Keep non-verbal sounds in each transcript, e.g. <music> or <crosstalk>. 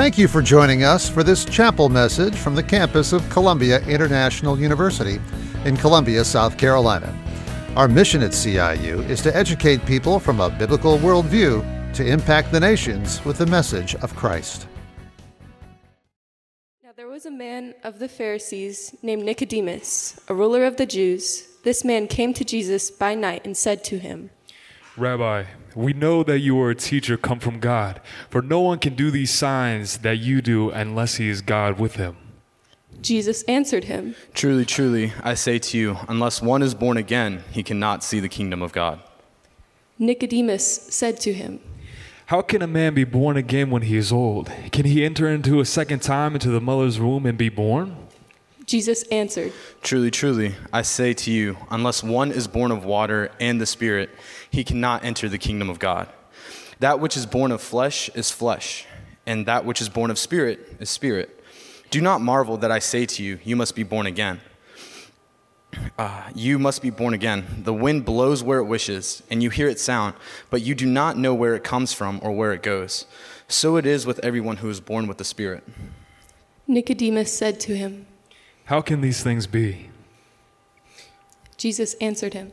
Thank you for joining us for this chapel message from the campus of Columbia International University in Columbia, South Carolina. Our mission at CIU is to educate people from a biblical worldview to impact the nations with the message of Christ. Now there was a man of the Pharisees named Nicodemus, a ruler of the Jews. This man came to Jesus by night and said to him, Rabbi, we know that you are a teacher come from God, for no one can do these signs that you do unless he is God with him. Jesus answered him, Truly, truly, I say to you, unless one is born again, he cannot see the kingdom of God. Nicodemus said to him, How can a man be born again when he is old? Can he enter into a second time into the mother's womb and be born? Jesus answered, Truly, truly, I say to you, unless one is born of water and the Spirit, he cannot enter the kingdom of God. That which is born of flesh is flesh, and that which is born of spirit is spirit. Do not marvel that I say to you, You must be born again. Uh, you must be born again. The wind blows where it wishes, and you hear its sound, but you do not know where it comes from or where it goes. So it is with everyone who is born with the Spirit. Nicodemus said to him, How can these things be? Jesus answered him,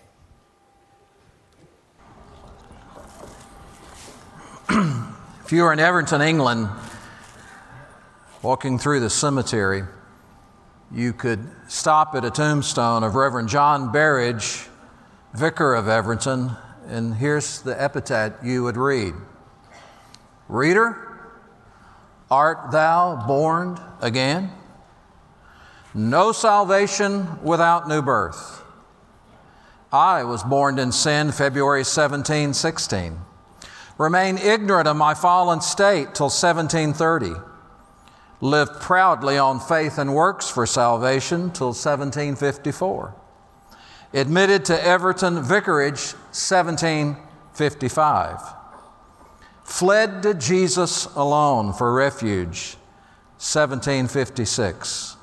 <clears throat> If you were in Everton, England, walking through the cemetery, you could stop at a tombstone of Reverend John Berridge, vicar of Everton, and here's the epitaph you would read Reader, art thou born again? No salvation without new birth. I was born in sin February 17, 16. Remained ignorant of my fallen state till 1730. Lived proudly on faith and works for salvation till 1754. Admitted to Everton Vicarage 1755. Fled to Jesus alone for refuge 1756.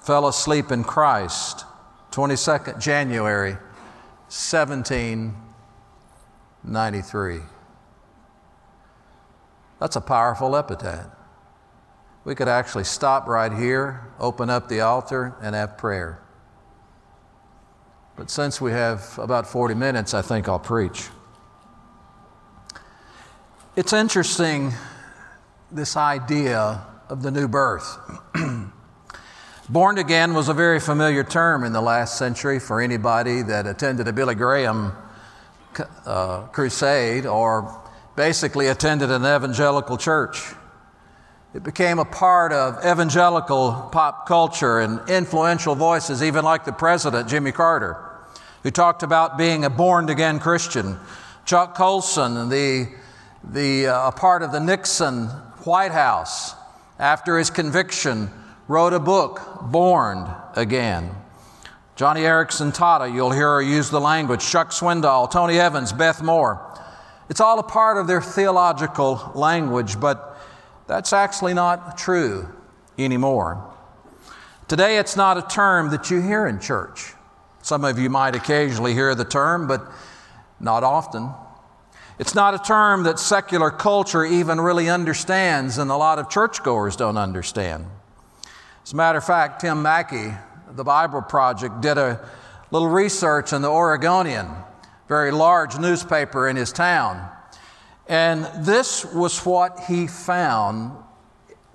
Fell asleep in Christ 22nd January 1793. That's a powerful epitaph. We could actually stop right here, open up the altar, and have prayer. But since we have about 40 minutes, I think I'll preach. It's interesting, this idea of the new birth. <clears throat> Born again was a very familiar term in the last century for anybody that attended a Billy Graham uh, crusade or basically attended an evangelical church. It became a part of evangelical pop culture and influential voices, even like the president, Jimmy Carter, who talked about being a born again Christian. Chuck Colson, the, the, uh, a part of the Nixon White House, after his conviction, wrote a book, Born Again. Joni Eareckson Tada, you'll hear her use the language. Chuck Swindoll, Tony Evans, Beth Moore. It's all a part of their theological language, but that's actually not true anymore. Today, it's not a term that you hear in church. Some of you might occasionally hear the term, but not often. It's not a term that secular culture even really understands, and a lot of churchgoers don't understand. As a matter of fact, Tim Mackie, the Bible Project, did a little research in the Oregonian, very large newspaper in his town. And this was what he found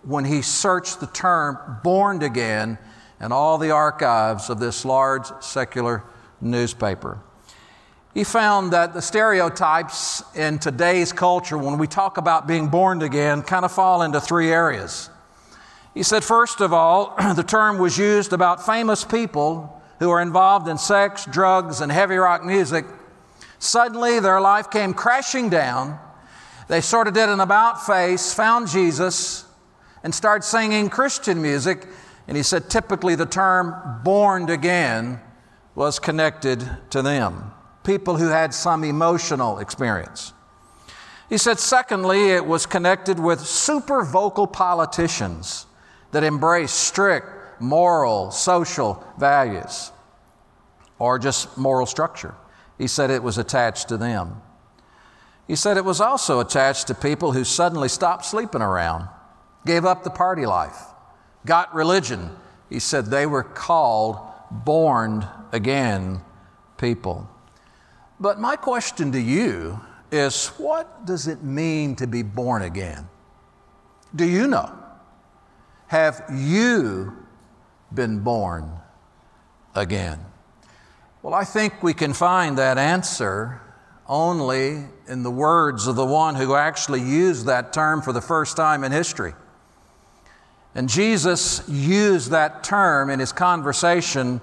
when he searched the term born again in all the archives of this large secular newspaper. He found that the stereotypes in today's culture, when we talk about being born again, kind of fall into three areas. He said, first of all, <clears throat> the term was used about famous people who are involved in sex, drugs, and heavy rock music. Suddenly, their life came crashing down They sort of did an about face, found Jesus, and started singing Christian music. And he said typically the term born again was connected to them, people who had some emotional experience. He said, secondly, it was connected with super vocal politicians that embrace strict moral, social values or just moral structure. He said it was attached to them. He said it was also attached to people who suddenly stopped sleeping around, gave up the party life, got religion. He said they were called born again people. But my question to you is what does it mean to be born again? Do you know? Have you been born again? Well, I think we can find that answer only in the words of the one who actually used that term for the first time in history. And Jesus used that term in his conversation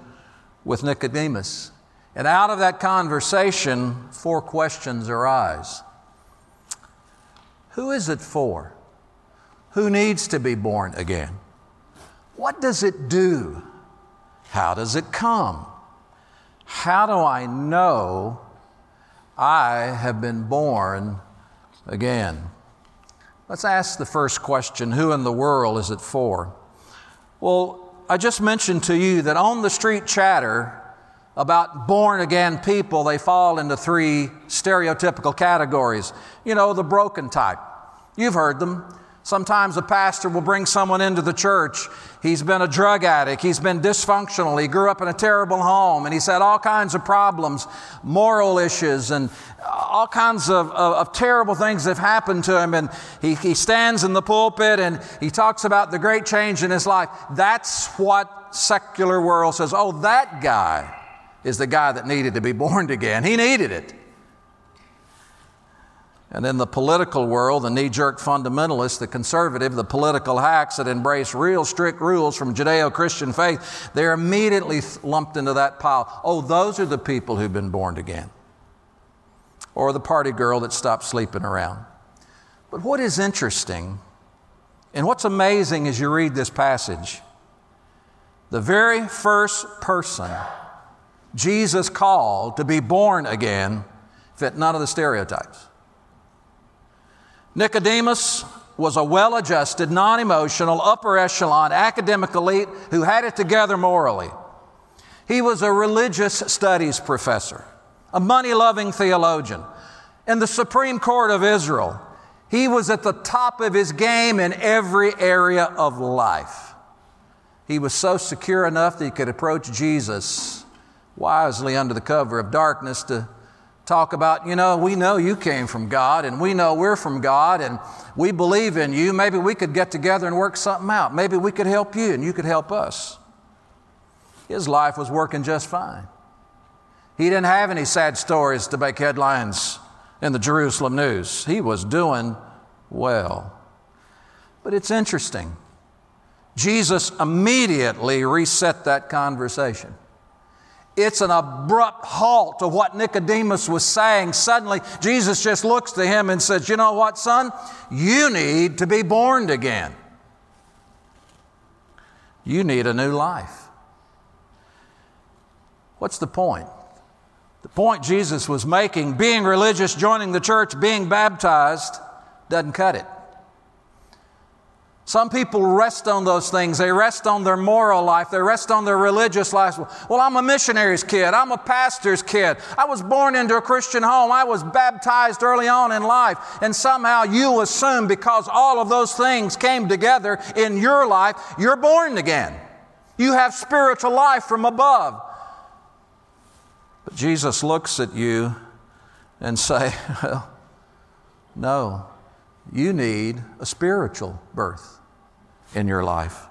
with Nicodemus. And out of that conversation, four questions arise Who is it for? Who needs to be born again? What does it do? How does it come? How do I know I have been born again? Let's ask the first question Who in the world is it for? Well, I just mentioned to you that on the street chatter, about born again people, they fall into three stereotypical categories. You know, the broken type. You've heard them. Sometimes a pastor will bring someone into the church. He's been a drug addict. He's been dysfunctional. He grew up in a terrible home and he's had all kinds of problems, moral issues, and all kinds of, of, of terrible things have happened to him. And he, he stands in the pulpit and he talks about the great change in his life. That's what secular world says. Oh, that guy is the guy that needed to be born again. He needed it. And in the political world, the knee jerk fundamentalists, the conservative, the political hacks that embrace real strict rules from Judeo Christian faith, they're immediately lumped into that pile. Oh, those are the people who've been born again. Or the party girl that stopped sleeping around. But what is interesting, and what's amazing as you read this passage, the very first person Jesus called to be born again fit none of the stereotypes. Nicodemus was a well adjusted, non emotional, upper echelon academic elite who had it together morally. He was a religious studies professor, a money loving theologian. In the Supreme Court of Israel, he was at the top of his game in every area of life. He was so secure enough that he could approach Jesus wisely under the cover of darkness to talk about, you know, we know you came from God and we know we're from God and we believe in you. Maybe we could get together and work something out. Maybe we could help you and you could help us. His life was working just fine. He didn't have any sad stories to make headlines in the Jerusalem news. He was doing well. But it's interesting. Jesus immediately reset that conversation. It's an abrupt halt to what Nicodemus was saying. Suddenly, Jesus just looks to him and says, You know what, son? You need to be born again. You need a new life. What's the point? The point Jesus was making being religious, joining the church, being baptized, doesn't cut it. Some people rest on those things. They rest on their moral life. They rest on their religious life. Well, I'm a missionary's kid. I'm a pastor's kid. I was born into a Christian home. I was baptized early on in life. And somehow you assume because all of those things came together in your life, you're born again. You have spiritual life from above. But Jesus looks at you and say, <laughs> well, no, you need a spiritual birth in your life.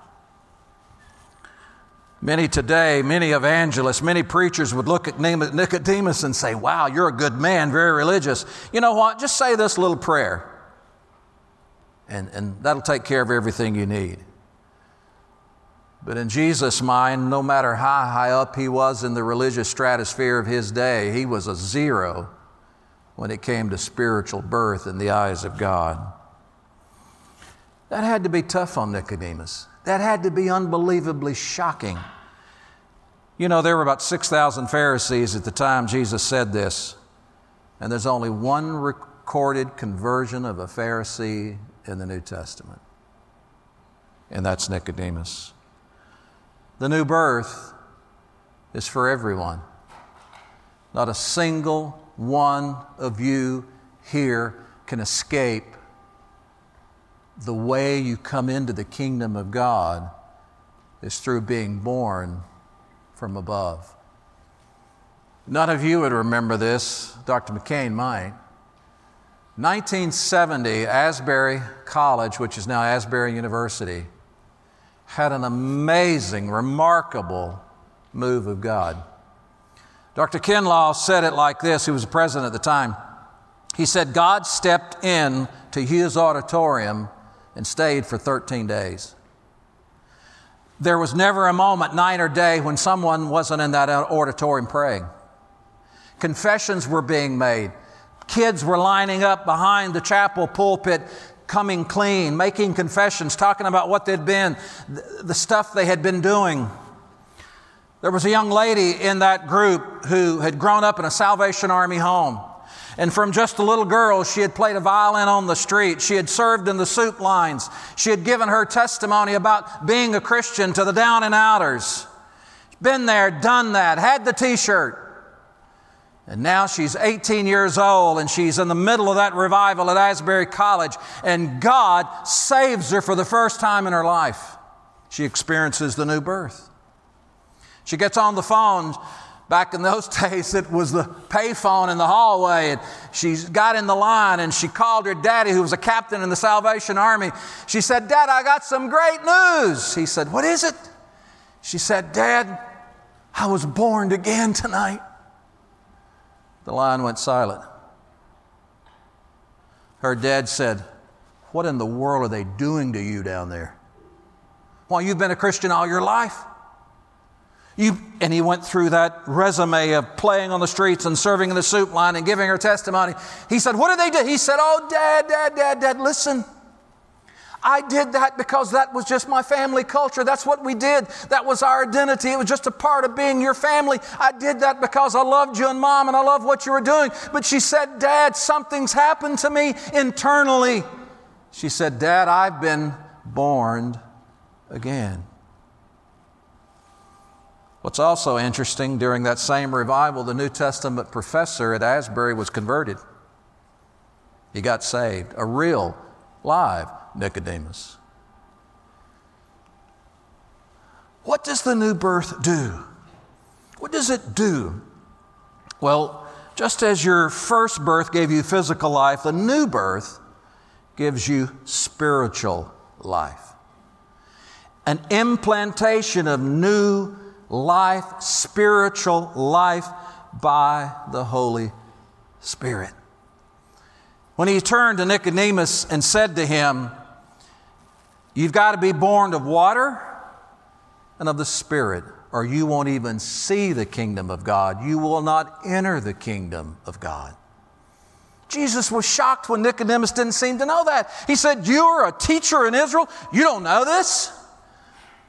Many today, many evangelists, many preachers would look at Nicodemus and say, Wow, you're a good man, very religious. You know what? Just say this little prayer, and, and that'll take care of everything you need. But in Jesus' mind, no matter how high up he was in the religious stratosphere of his day, he was a zero when it came to spiritual birth in the eyes of God. That had to be tough on Nicodemus. That had to be unbelievably shocking. You know, there were about 6,000 Pharisees at the time Jesus said this, and there's only one recorded conversion of a Pharisee in the New Testament, and that's Nicodemus. The new birth is for everyone. Not a single one of you here can escape the way you come into the kingdom of God is through being born from above. None of you would remember this. Dr. McCain might. 1970, Asbury College, which is now Asbury University, had an amazing, remarkable move of God. Dr. Kinlaw said it like this. He was the president at the time. He said, God stepped in to his auditorium and stayed for 13 days. There was never a moment, night or day, when someone wasn't in that auditorium praying. Confessions were being made. Kids were lining up behind the chapel pulpit, coming clean, making confessions, talking about what they'd been, the stuff they had been doing. There was a young lady in that group who had grown up in a Salvation Army home. And from just a little girl, she had played a violin on the street. She had served in the soup lines. She had given her testimony about being a Christian to the down and outers. Been there, done that, had the t shirt. And now she's 18 years old and she's in the middle of that revival at Asbury College, and God saves her for the first time in her life. She experiences the new birth. She gets on the phone Back in those <laughs> days, it was the payphone in the hallway. And she got in the line and she called her daddy, who was a captain in the Salvation Army. She said, Dad, I got some great news. He said, What is it? She said, Dad, I was born again tonight. The line went silent. Her dad said, What in the world are they doing to you down there? Well, you've been a Christian all your life. You, and he went through that resume of playing on the streets and serving in the soup line and giving her testimony. He said, What did they do? He said, Oh, dad, dad, dad, dad, listen. I did that because that was just my family culture. That's what we did. That was our identity. It was just a part of being your family. I did that because I loved you and mom and I love what you were doing. But she said, Dad, something's happened to me internally. She said, Dad, I've been born again. What's also interesting, during that same revival, the New Testament professor at Asbury was converted. He got saved, a real, live Nicodemus. What does the new birth do? What does it do? Well, just as your first birth gave you physical life, the new birth gives you spiritual life. An implantation of new life, spiritual life by the Holy Spirit. When he turned to Nicodemus and said to him, You've got to be born of water and of the Spirit, or you won't even see the kingdom of God. You will not enter the kingdom of God. Jesus was shocked when Nicodemus didn't seem to know that. He said, You're a teacher in Israel. You don't know this?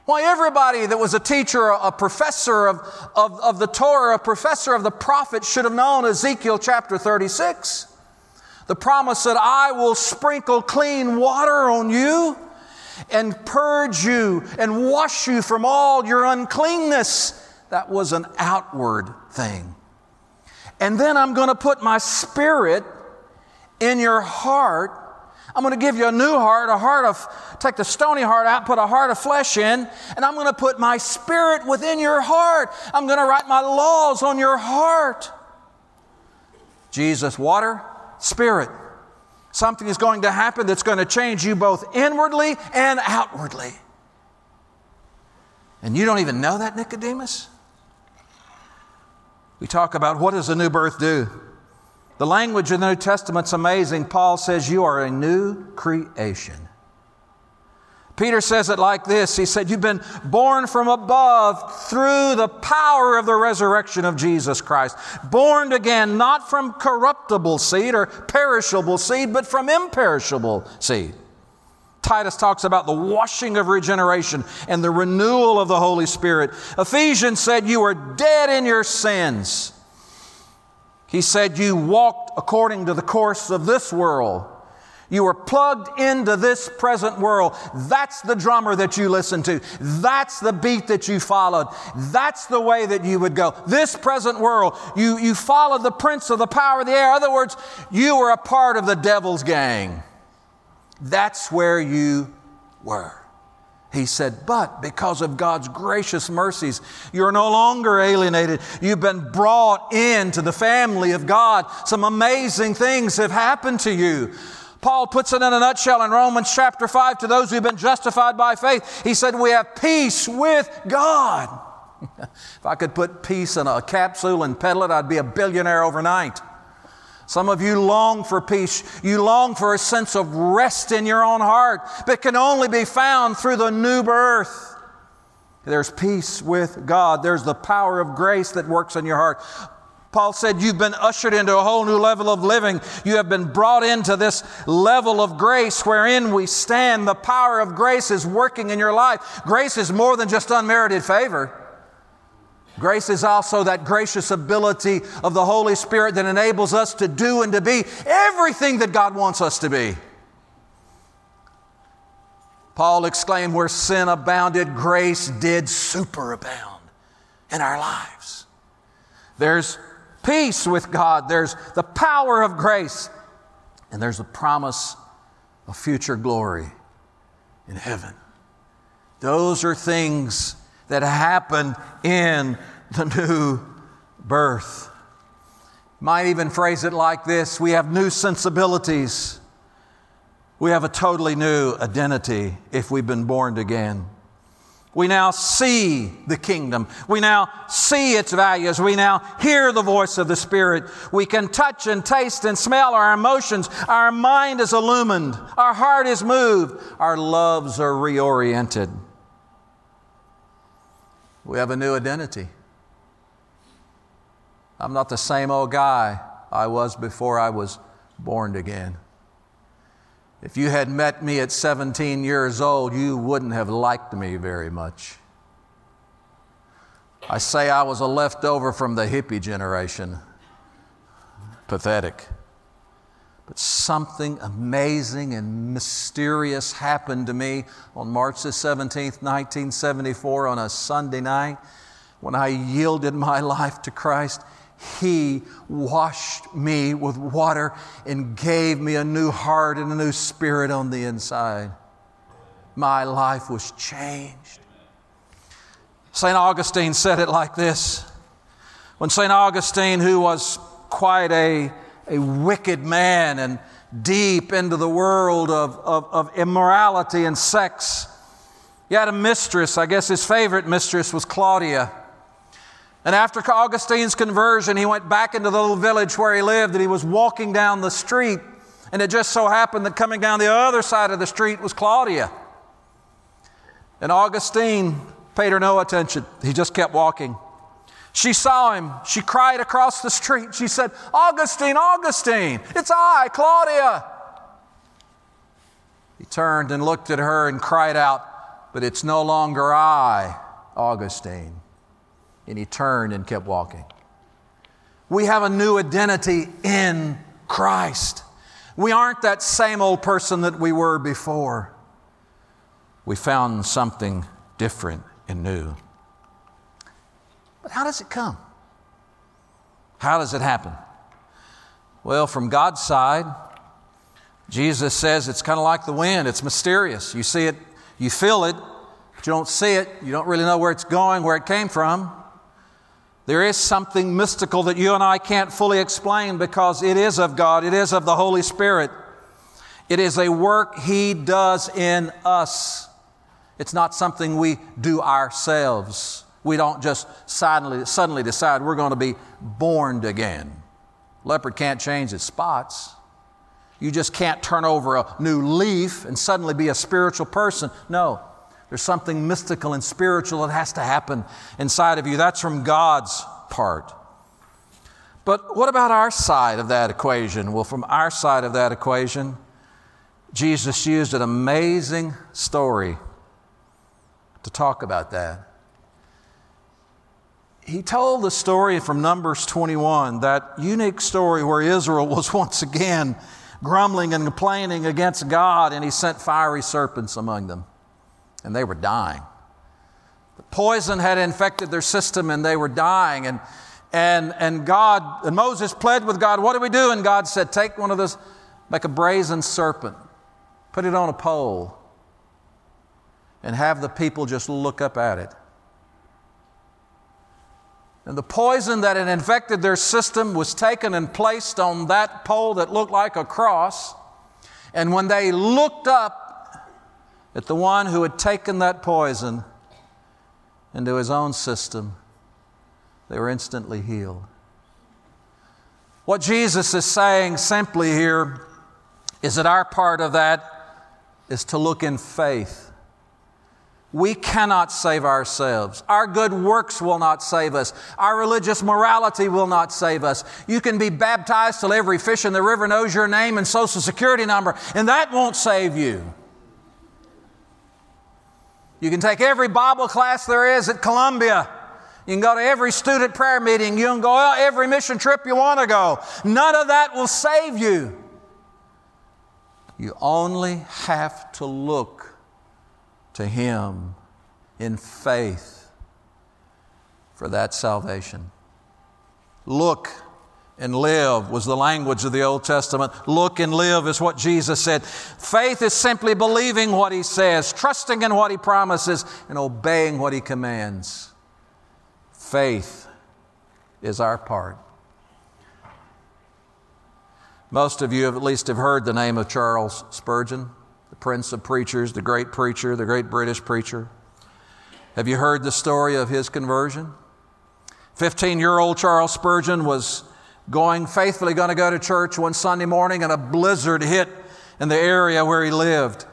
Why, everybody that was a teacher, a professor of, of, of the Torah, a professor of the prophets should have known Ezekiel chapter 36. The promise that I will sprinkle clean water on you and purge you and wash you from all your uncleanness. That was an outward thing. And then I'm going to put my spirit in your heart I'm going to give you a new heart, a heart of, take the stony heart out, put a heart of flesh in, and I'm going to put my spirit within your heart. I'm going to write my laws on your heart. Jesus, water, spirit. Something is going to happen that's going to change you both inwardly and outwardly. And you don't even know that, Nicodemus? We talk about what does a new birth do? The language in the New Testament's amazing. Paul says, You are a new creation. Peter says it like this He said, You've been born from above through the power of the resurrection of Jesus Christ. Born again, not from corruptible seed or perishable seed, but from imperishable seed. Titus talks about the washing of regeneration and the renewal of the Holy Spirit. Ephesians said, You are dead in your sins. He said, You walked according to the course of this world you were plugged into this present world. That's the drummer that you listened to. That's the beat that you followed. That's the way that you would go. This present world, you, you followed the prince of the power of the air. In other words, you were a part of the devil's gang. That's where you were. He said, But because of God's gracious mercies, you're no longer alienated. You've been brought into the family of God. Some amazing things have happened to you. Paul puts it in a nutshell in Romans chapter 5 to those who've been justified by faith. He said, We have peace with God. <laughs> if I could put peace in a capsule and peddle it, I'd be a billionaire overnight. Some of you long for peace. You long for a sense of rest in your own heart, but can only be found through the new birth. There's peace with God. There's the power of grace that works in your heart. Paul said, You've been ushered into a whole new level of living. You have been brought into this level of grace wherein we stand. The power of grace is working in your life. Grace is more than just unmerited favor. Grace is also that gracious ability of the Holy Spirit that enables us to do and to be everything that God wants us to be. Paul exclaimed, Where sin abounded, grace did superabound in our lives. There's peace with God, there's the power of grace, and there's the promise of future glory in heaven. Those are things that happen in the new birth. Might even phrase it like this we have new sensibilities. We have a totally new identity if we've been born again. We now see the kingdom. We now see its values. We now hear the voice of the Spirit. We can touch and taste and smell our emotions. Our mind is illumined. Our heart is moved. Our loves are reoriented. We have a new identity. I'm not the same old guy I was before I was born again. If you had met me at 17 years old, you wouldn't have liked me very much. I say I was a leftover from the hippie generation. Pathetic. But something amazing and mysterious happened to me on March the 17th, 1974, on a Sunday night when I yielded my <laughs> life to Christ. He washed me with water and gave me a new heart and a new spirit on the inside. My life was changed. St. Augustine said it like this When St. Augustine, who was quite a, a wicked man and deep into the world of, of, of immorality and sex, he had a mistress. I guess his favorite mistress was Claudia. And after Augustine's conversion, he went back into the little village where he lived and he was walking down the street. And it just so happened that coming down the other side of the street was Claudia. And Augustine paid her no attention. He just kept walking. She saw him. She cried across the street. She said, Augustine, Augustine, it's I, Claudia. He turned and looked at her and cried out, But it's no longer I, Augustine. And he turned and kept walking. We have a new identity in Christ. We aren't that same old person that we were before. We found something different and new. But how does it come? How does it happen? Well, from God's side, Jesus says it's kind of like the wind, it's mysterious. You see it, you feel it, but you don't see it, you don't really know where it's going, where it came from. There is something mystical that you and I can't fully explain because it is of God, it is of the Holy Spirit. It is a work He does in us. It's not something we do ourselves. We don't just suddenly, suddenly decide we're going to be born again. Leopard can't change its spots. You just can't turn over a new leaf and suddenly be a spiritual person. No, there's something mystical and spiritual that has to happen inside of you. That's from God's part. But what about our side of that equation? Well, from our side of that equation, Jesus used an amazing story to talk about that. He told the story from Numbers 21, that unique story where Israel <laughs> was once again grumbling and complaining against God, and he sent fiery serpents among them, and they were dying. The poison had infected their system, and they were dying. And, and, and God, and Moses pled with God, What do we do? And God said, Take one of those, make a brazen serpent, put it on a pole, and have the people just look up at it. And the poison that had infected their system was taken and placed on that pole that looked like a cross. And when they looked up at the one who had taken that poison into his own system, they were instantly healed. What Jesus is saying simply here is that our part of that is to look in faith we cannot save ourselves. Our good works will not save us. Our religious morality will not save us. You can be baptized till every fish in the river knows your name and social security number, and that won't save you. You can take every Bible class there is at Columbia. You can go to every student prayer meeting. You can go oh, every mission trip you want to go. None of that will save you. You only have to look to Him in faith for that salvation. Look and live was the language of the Old Testament. Look and live is what Jesus said. Faith is simply believing what He says, trusting in what He promises, and obeying what He commands. Faith is our part. Most of you have at least have heard the name of Charles Spurgeon prince of preachers, the great preacher, the great British preacher. Have you heard the story of his conversion? 15 year old Charles Spurgeon was going faithfully going to go to church one Sunday morning and a blizzard hit in the area where he lived.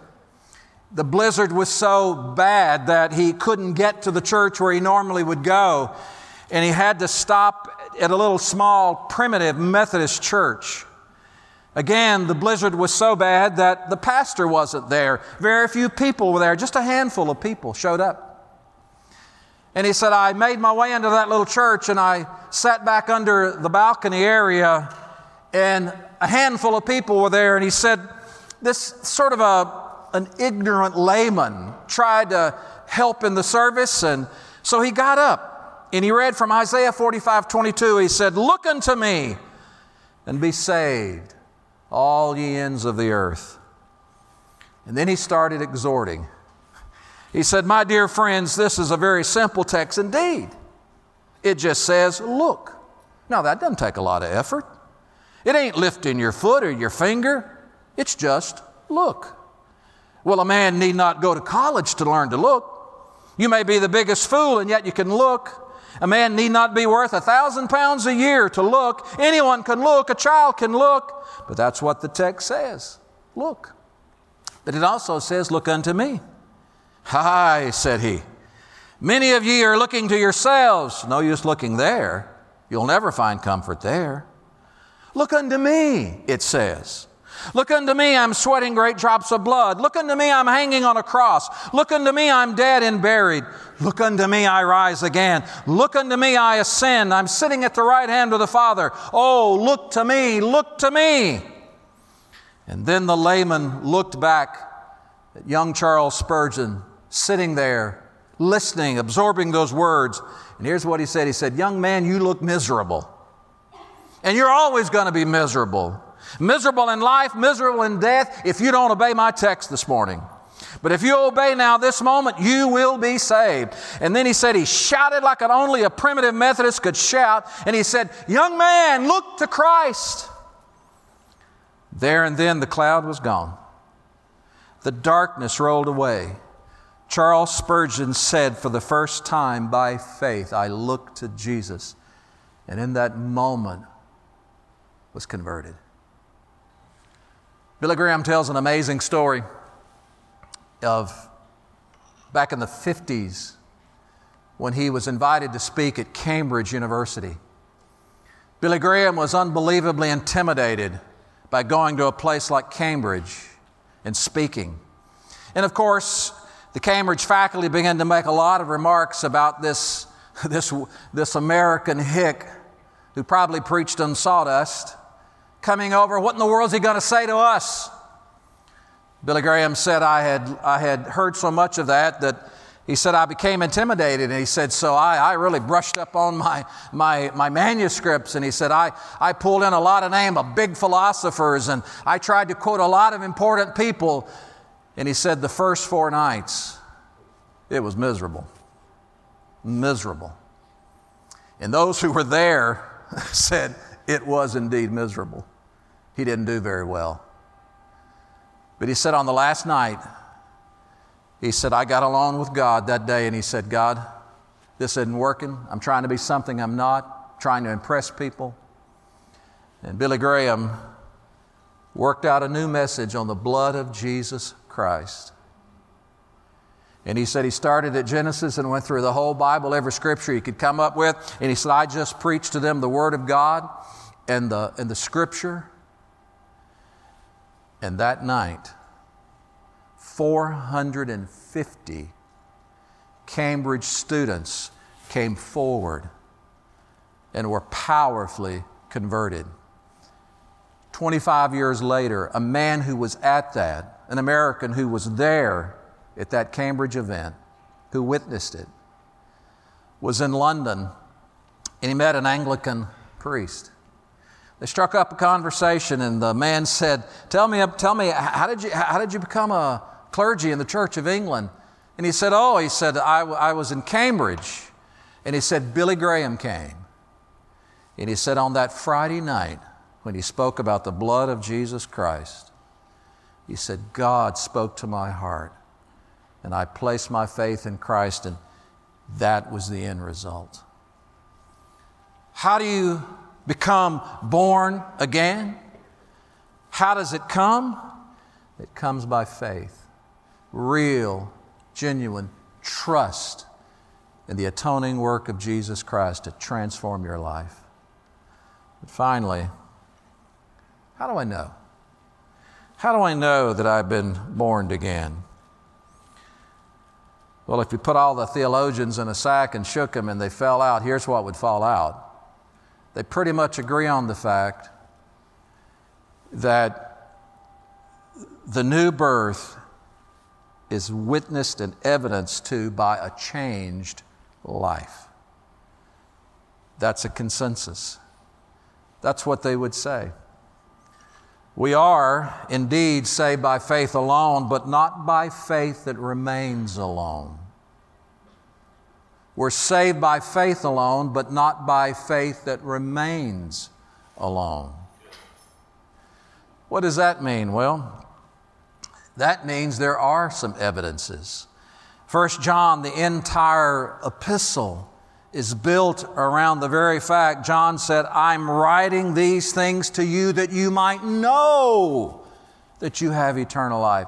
The blizzard was so bad that he couldn't get to the church where he normally would go, and he had to stop at a little small primitive Methodist church. Again, the blizzard was so bad that the pastor wasn't there. Very few people were there. Just a handful of people showed up. And he said, I made my way into that little church and I sat back under the balcony area, and a handful of people were there. And he said, This sort of a, an ignorant layman tried to help in the service. And so he got up and he read from Isaiah 45 22. He said, Look unto me and be saved all ye ends of the earth. And then he started exhorting. He said, My dear friends, this is a very simple text indeed. It just says, Look. Now, that doesn't take a lot of effort. It ain't lifting your foot or your finger, it's just look. Well, a man need not go to college to learn to look. You may be the biggest fool, and yet you can look. A man need not be worth a thousand pounds a year to look. Anyone can look, a child can look. But that's what the text says. Look. But it also says, Look unto me. Hi, said he. Many of ye are looking to yourselves. No use looking there. You'll never find comfort there. Look unto me, it says. Look unto me, I'm sweating great drops of blood. Look unto me, I'm hanging on a cross. Look unto me, I'm dead and buried. Look unto me, I rise again. Look unto me, I ascend. I'm sitting at the right hand of the Father. Oh, look to me, look to me. And then the layman looked back at young Charles Spurgeon sitting there, listening, absorbing those words. And here's what he said He said, Young man, you look miserable. And you're always going to be miserable. Miserable in life, miserable in death, if you don't obey my text this morning. But if you obey now this moment, you will be saved. And then he said, he shouted like only a primitive Methodist could shout. And he said, Young man, look to Christ. There and then the cloud was gone. The darkness rolled away. Charles Spurgeon said, For the first time by faith, I looked to Jesus. And in that moment, was converted. Billy Graham tells an amazing story of back in the 50s when he was invited to speak at Cambridge University. Billy Graham was unbelievably intimidated by going to a place like Cambridge and speaking. And of course, the Cambridge faculty began to make a lot of remarks about this, <laughs> this, this American hick who probably preached on sawdust coming over. What in the world is he going to say to us? Billy Graham said, I had, I had heard so much of that that he said, I became intimidated. And he said, So I, I really brushed up on my, my, my manuscripts. And he said, I, I pulled in a lot of names of big philosophers and I tried to quote a lot of important people. And he said, The first four nights, it was miserable. Miserable. And those who were there <laughs> said, It was indeed miserable. He didn't do very well. But he said on the last night, he said, I got alone with God that day and he said, God, this isn't working. I'm trying to be something I'm not, trying to impress people. And Billy Graham worked out a new message on the blood of Jesus Christ. And he said he started at Genesis and went through the whole Bible, every scripture he could come up with. And he said, I just preached to them the Word of God and the, and the scripture. And that night, 450 Cambridge students came forward and were powerfully converted. 25 years later, a man who was at that, an American who was there at that Cambridge event, who witnessed it, was in London and he met an Anglican priest. They struck up a conversation, and the man said, Tell me, tell me how, did you, how did you become a clergy in the Church of England? And he said, Oh, he said, I, I was in Cambridge. And he said, Billy Graham came. And he said, On that Friday night, when he spoke about the blood of Jesus Christ, he said, God spoke to my heart, and I placed my faith in Christ, and that was the end result. How do you become born again. How does it come? It comes by faith, real, genuine trust in the atoning work of Jesus Christ to transform your life. But finally, how do I know? How do I know that I've been born again? Well, if you put all the theologians in a sack and shook them and they fell out, here's what would fall out they pretty much agree on the fact that the new birth is witnessed and evidenced to by a changed life. That's a consensus. That's what they would say. We are indeed saved by faith alone, but not by faith that remains alone. We're saved by faith alone, but not by faith that remains alone. What does that mean? Well, that means there are some evidences. First John, the entire epistle, is built around the very fact John said, I'm writing these things to you that you might know that you have eternal life.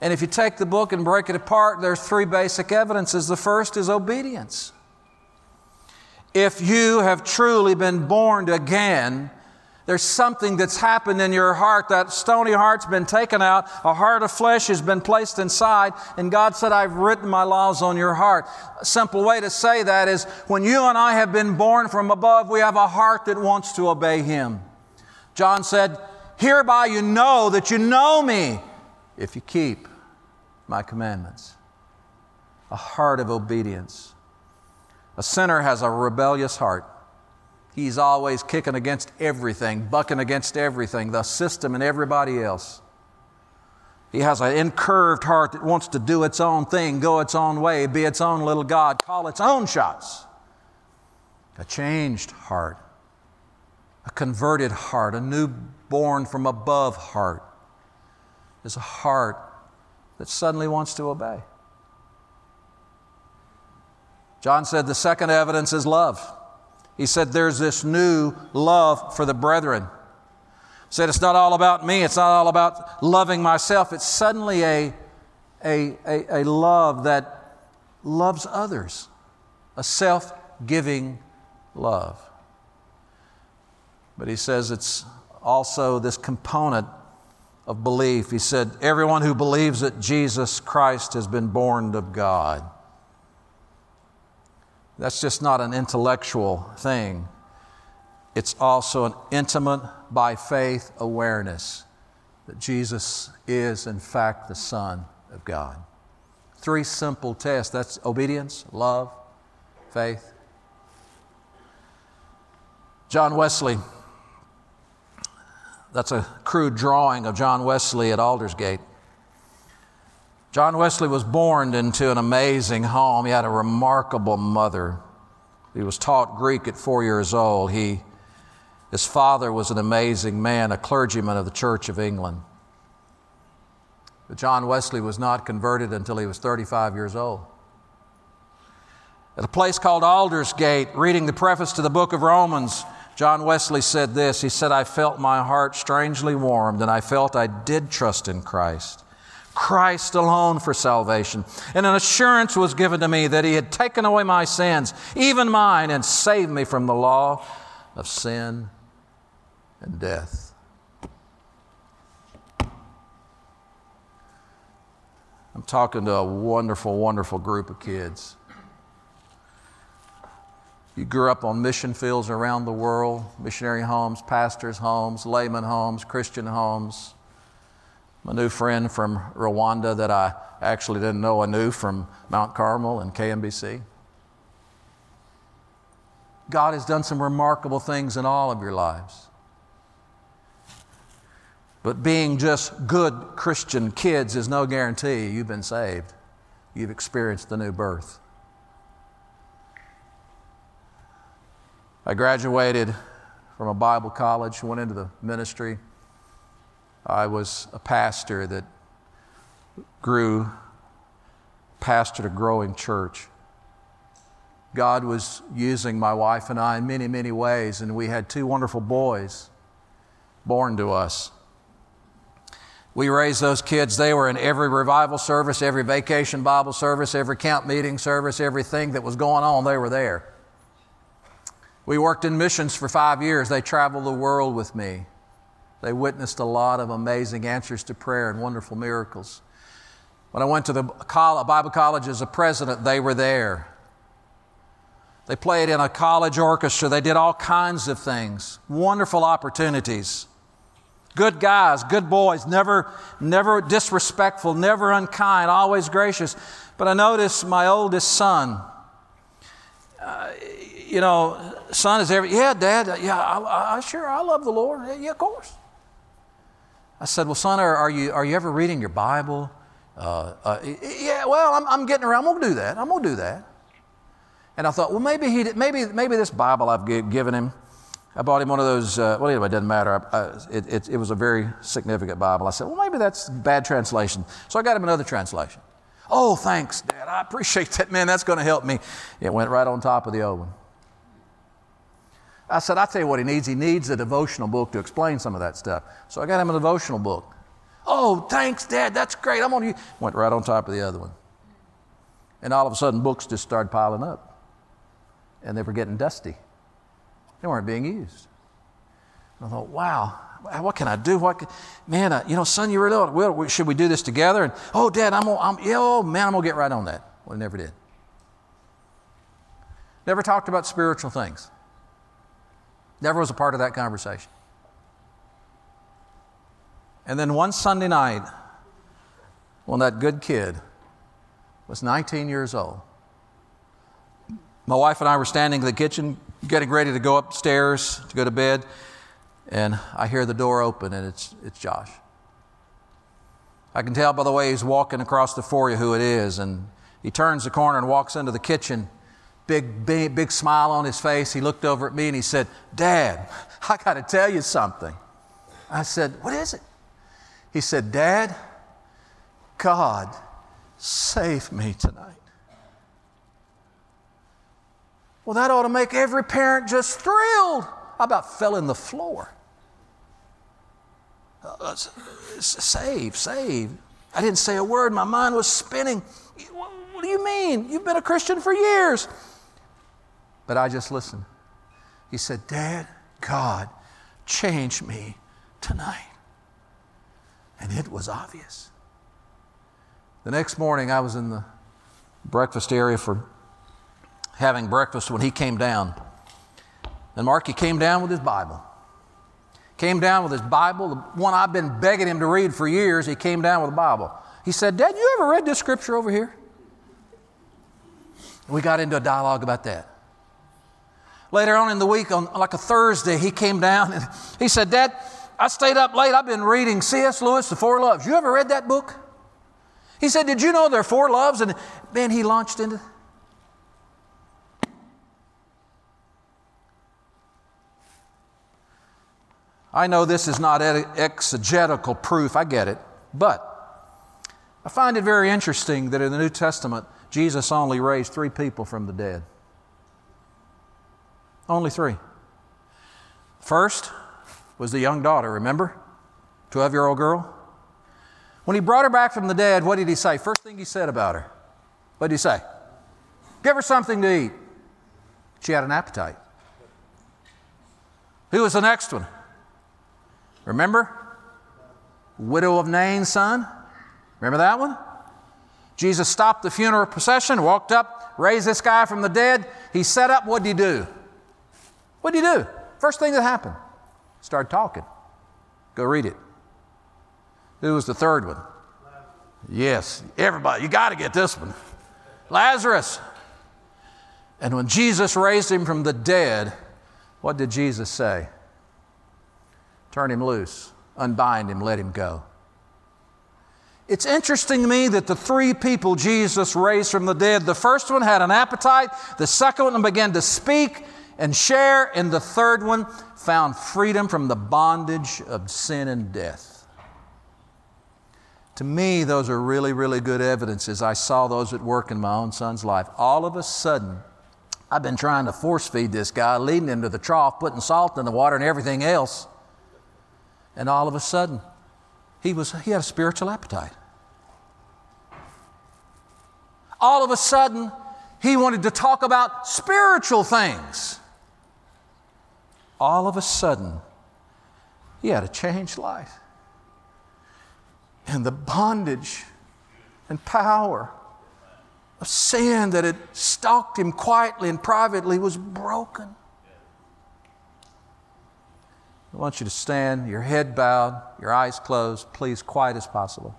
And if you take the book and break it apart, there's three basic evidences. The first is obedience. If you have truly been born again, there's something that's happened in your heart. That stony heart's been taken out. A heart of flesh has been placed inside. And God said, I've written my laws on your heart. A simple way to say that is when you and I have been born from above, we have a heart that wants to obey Him. John said, Hereby you know that you know me if you keep my commandments. A heart of obedience. A sinner has a rebellious heart. He's always kicking against everything, bucking against everything, the system and everybody else. He has an incurved heart that wants to do its own thing, go its own way, be its own little God, call its own shots. A changed heart, a converted heart, a newborn from above heart is a heart that suddenly wants to obey. John said the second evidence is love. He said there's this new love for the brethren. He Said it's not all about me, it's not all about loving myself. It's suddenly a, a, a, a love that loves others, a self giving love. But he says it's also this component of belief. He said, Everyone who believes that Jesus Christ has been born of God. That's just not an intellectual thing, it's also an intimate, by faith awareness that Jesus is, in fact, the Son of God. Three simple tests that's obedience, love, faith. John Wesley that's a crude drawing of John Wesley at Aldersgate. John Wesley was born into an amazing home. He had a remarkable mother. He was taught Greek at four years old. He, his father was an amazing man, a clergyman of the Church of England. But John Wesley was not converted until he was 35 years old. At a place called Aldersgate, reading the preface to the book of Romans, John Wesley said this He said, I felt my heart strangely warmed, and I felt I did trust in Christ. Christ alone for salvation. And an assurance was given to me that He had taken away my sins, even mine, and saved me from the law of sin and death. I'm talking to a wonderful, wonderful group of kids. You grew up on mission fields around the world, missionary homes, pastors' homes, layman homes, Christian homes. My new friend from Rwanda that I actually didn't know I knew from Mount Carmel and KMBC. God has done some remarkable things in all of your lives. But being just good Christian kids is no guarantee you've been saved. You've experienced the new birth. I graduated from a Bible college, went into the ministry. I was a pastor that grew, pastored a growing church. God was using my wife and I in many, many ways, and we had two wonderful boys born to us. We raised those kids. They were in every revival service, every vacation Bible service, every camp meeting service, everything that was going on, they were there. We worked in missions for five years. They traveled the world with me. They witnessed a lot of amazing answers to prayer and wonderful miracles. When I went to the Bible college as a president, they were there. They played in a college orchestra. They did all kinds of things. Wonderful opportunities. Good guys, good boys, never, never disrespectful, never unkind, always gracious. But I noticed my oldest son, uh, you know, son is every, yeah, dad, yeah, I, I, sure, I love the Lord. Yeah, of course. I said, well, son, are, are you, are you ever reading your Bible? Uh, uh, yeah, well, I'm, I'm getting around. I'm going to do that. I'm going to do that. And I thought, well, maybe, he, maybe, maybe this Bible I've given him, I bought him one of those, uh, well, anyway, it doesn't matter. I, I, it, it, it, was a very significant Bible. I said, well, maybe that's bad translation. So I got him another translation. Oh, thanks, Dad. I appreciate that, man. That's going to help me. It went right on top of the old one. I said, I'll tell you what he needs. He needs a devotional book to explain some of that stuff. So I got him a devotional book. Oh, thanks, Dad. That's great. I'm on you. Went right on top of the other one. And all of a sudden, books just started piling up. And they were getting dusty. They weren't being used. I thought, wow, what can I do? What can, man, uh, you know, son, you really well, should we do this together? And oh, Dad, I'm, gonna, I'm yeah, oh man, I'm gonna get right on that. Well, he never did. Never talked about spiritual things. Never was a part of that conversation. And then one Sunday night, when that good kid was 19 years old, my wife and I were standing in the kitchen getting ready to go upstairs to go to bed, and I hear the door open, and it's, it's Josh. I can tell by the way he's walking across the foyer who it is, and he turns the corner and walks into the kitchen big, big, big smile on his face. He looked over at me and he said, Dad, <laughs> I got to tell you something. I said, What is it? He said, Dad, God save me tonight. Well, that ought to make every parent just thrilled. I about fell in the floor. uh, save, save. I didn't say a word. My mind was spinning. What do you mean? You've been a Christian for years. But I just listened. He said, Dad, God changed me tonight. And it was obvious. The next morning, I was in the breakfast area for having breakfast when he came down. And Marky came down with his Bible. Came down with his Bible, the one I've been begging him to read for years. He came down with a Bible. He said, Dad, you ever read this scripture over here? We got into a dialogue about that. Later on in the week, on like a Thursday, he came down and he said, Dad, I stayed up late. I've been reading C.S. Lewis, The Four Loves. You ever read that book? He said, Did you know there are four loves? And man, he launched into I know this is not exegetical proof, I get it, but I find it very interesting that in the New Testament, Jesus only raised three people from the dead. Only three. First was the young daughter, remember? 12 year old girl. When he brought her back from the dead, what did he say? First thing he said about her. What did he say? Give her something to eat. She had an appetite. Who was the next one? Remember? Widow of Nain's son. Remember that one? Jesus stopped the funeral procession, walked up, raised this guy from the dead. He set up, what did he do? What did he do? First thing that happened, started talking. Go read it. Who was the third one? Yes, everybody, you got to get this one. Lazarus. And when Jesus raised him from the dead, what did Jesus say? Turn him loose, unbind him, let him go. It's interesting to me that the three people Jesus raised from the dead, the first one had an appetite, the second one began to speak and share, and the third one found freedom from the bondage of sin and death. To me, those are really, really good evidences. I saw those at work in my own son's life. All of a sudden, I've been trying to force feed this guy, leading him to the trough, putting salt in the water and everything else. And all of a sudden, he, was, he had a spiritual appetite. All of a sudden, he wanted to talk about spiritual things. All of a sudden, he had a changed life. And the bondage and power of sin that had stalked him quietly and privately was broken. I want you to stand, your head bowed, your eyes closed, please, quiet as possible.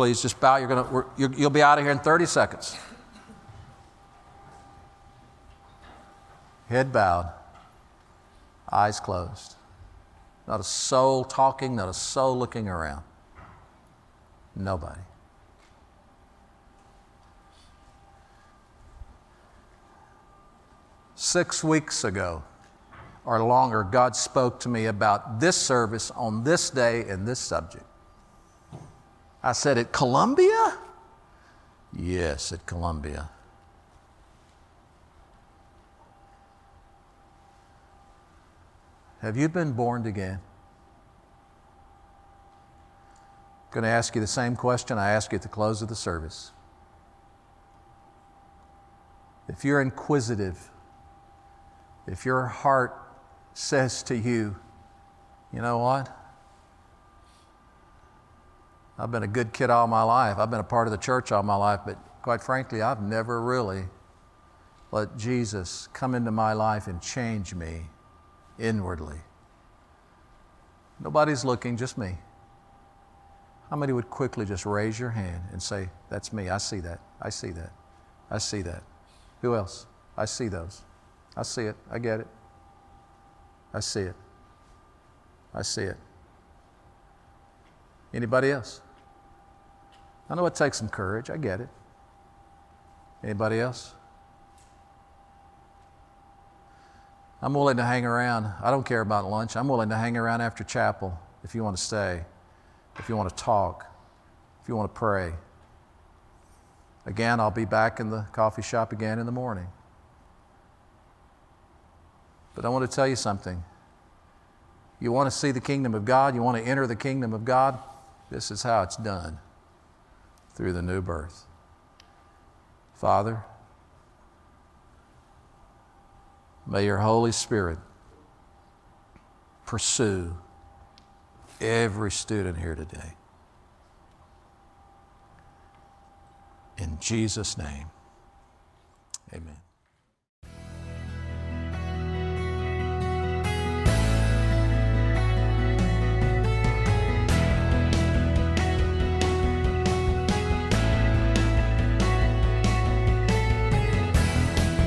Please just bow. You're gonna, you'll be out of here in 30 seconds. Head bowed, eyes closed. Not a soul talking, not a soul looking around. Nobody. Six weeks ago or longer, God spoke to me about this service on this day and this subject. I said, At Columbia? Yes, at Columbia. Have you been born again? I'm going to ask you the same question I asked you at the close of the service. If you're inquisitive, if your heart says to you, you know what? I've been a good kid all my life. I've been a part of the church all my life, but quite frankly, I've never really let Jesus come into my life and change me inwardly. Nobody's looking, just me. How many would quickly just raise your hand and say, That's me. I see that. I see that. I see that. Who else? I see those. I see it. I get it. I see it. I see it. Anybody else? I know it takes some courage. I get it. Anybody else? I'm willing to hang around. I don't care about lunch. I'm willing to hang around after chapel if you want to stay, if you want to talk. if you want to pray. Again, I'll be back in the coffee shop again in the morning. But I want to tell you something. You want to see the kingdom of God? You want to enter the kingdom of God? This is how it's done through the new birth. Father, may your Holy Spirit pursue every student here today. In Jesus' name, amen.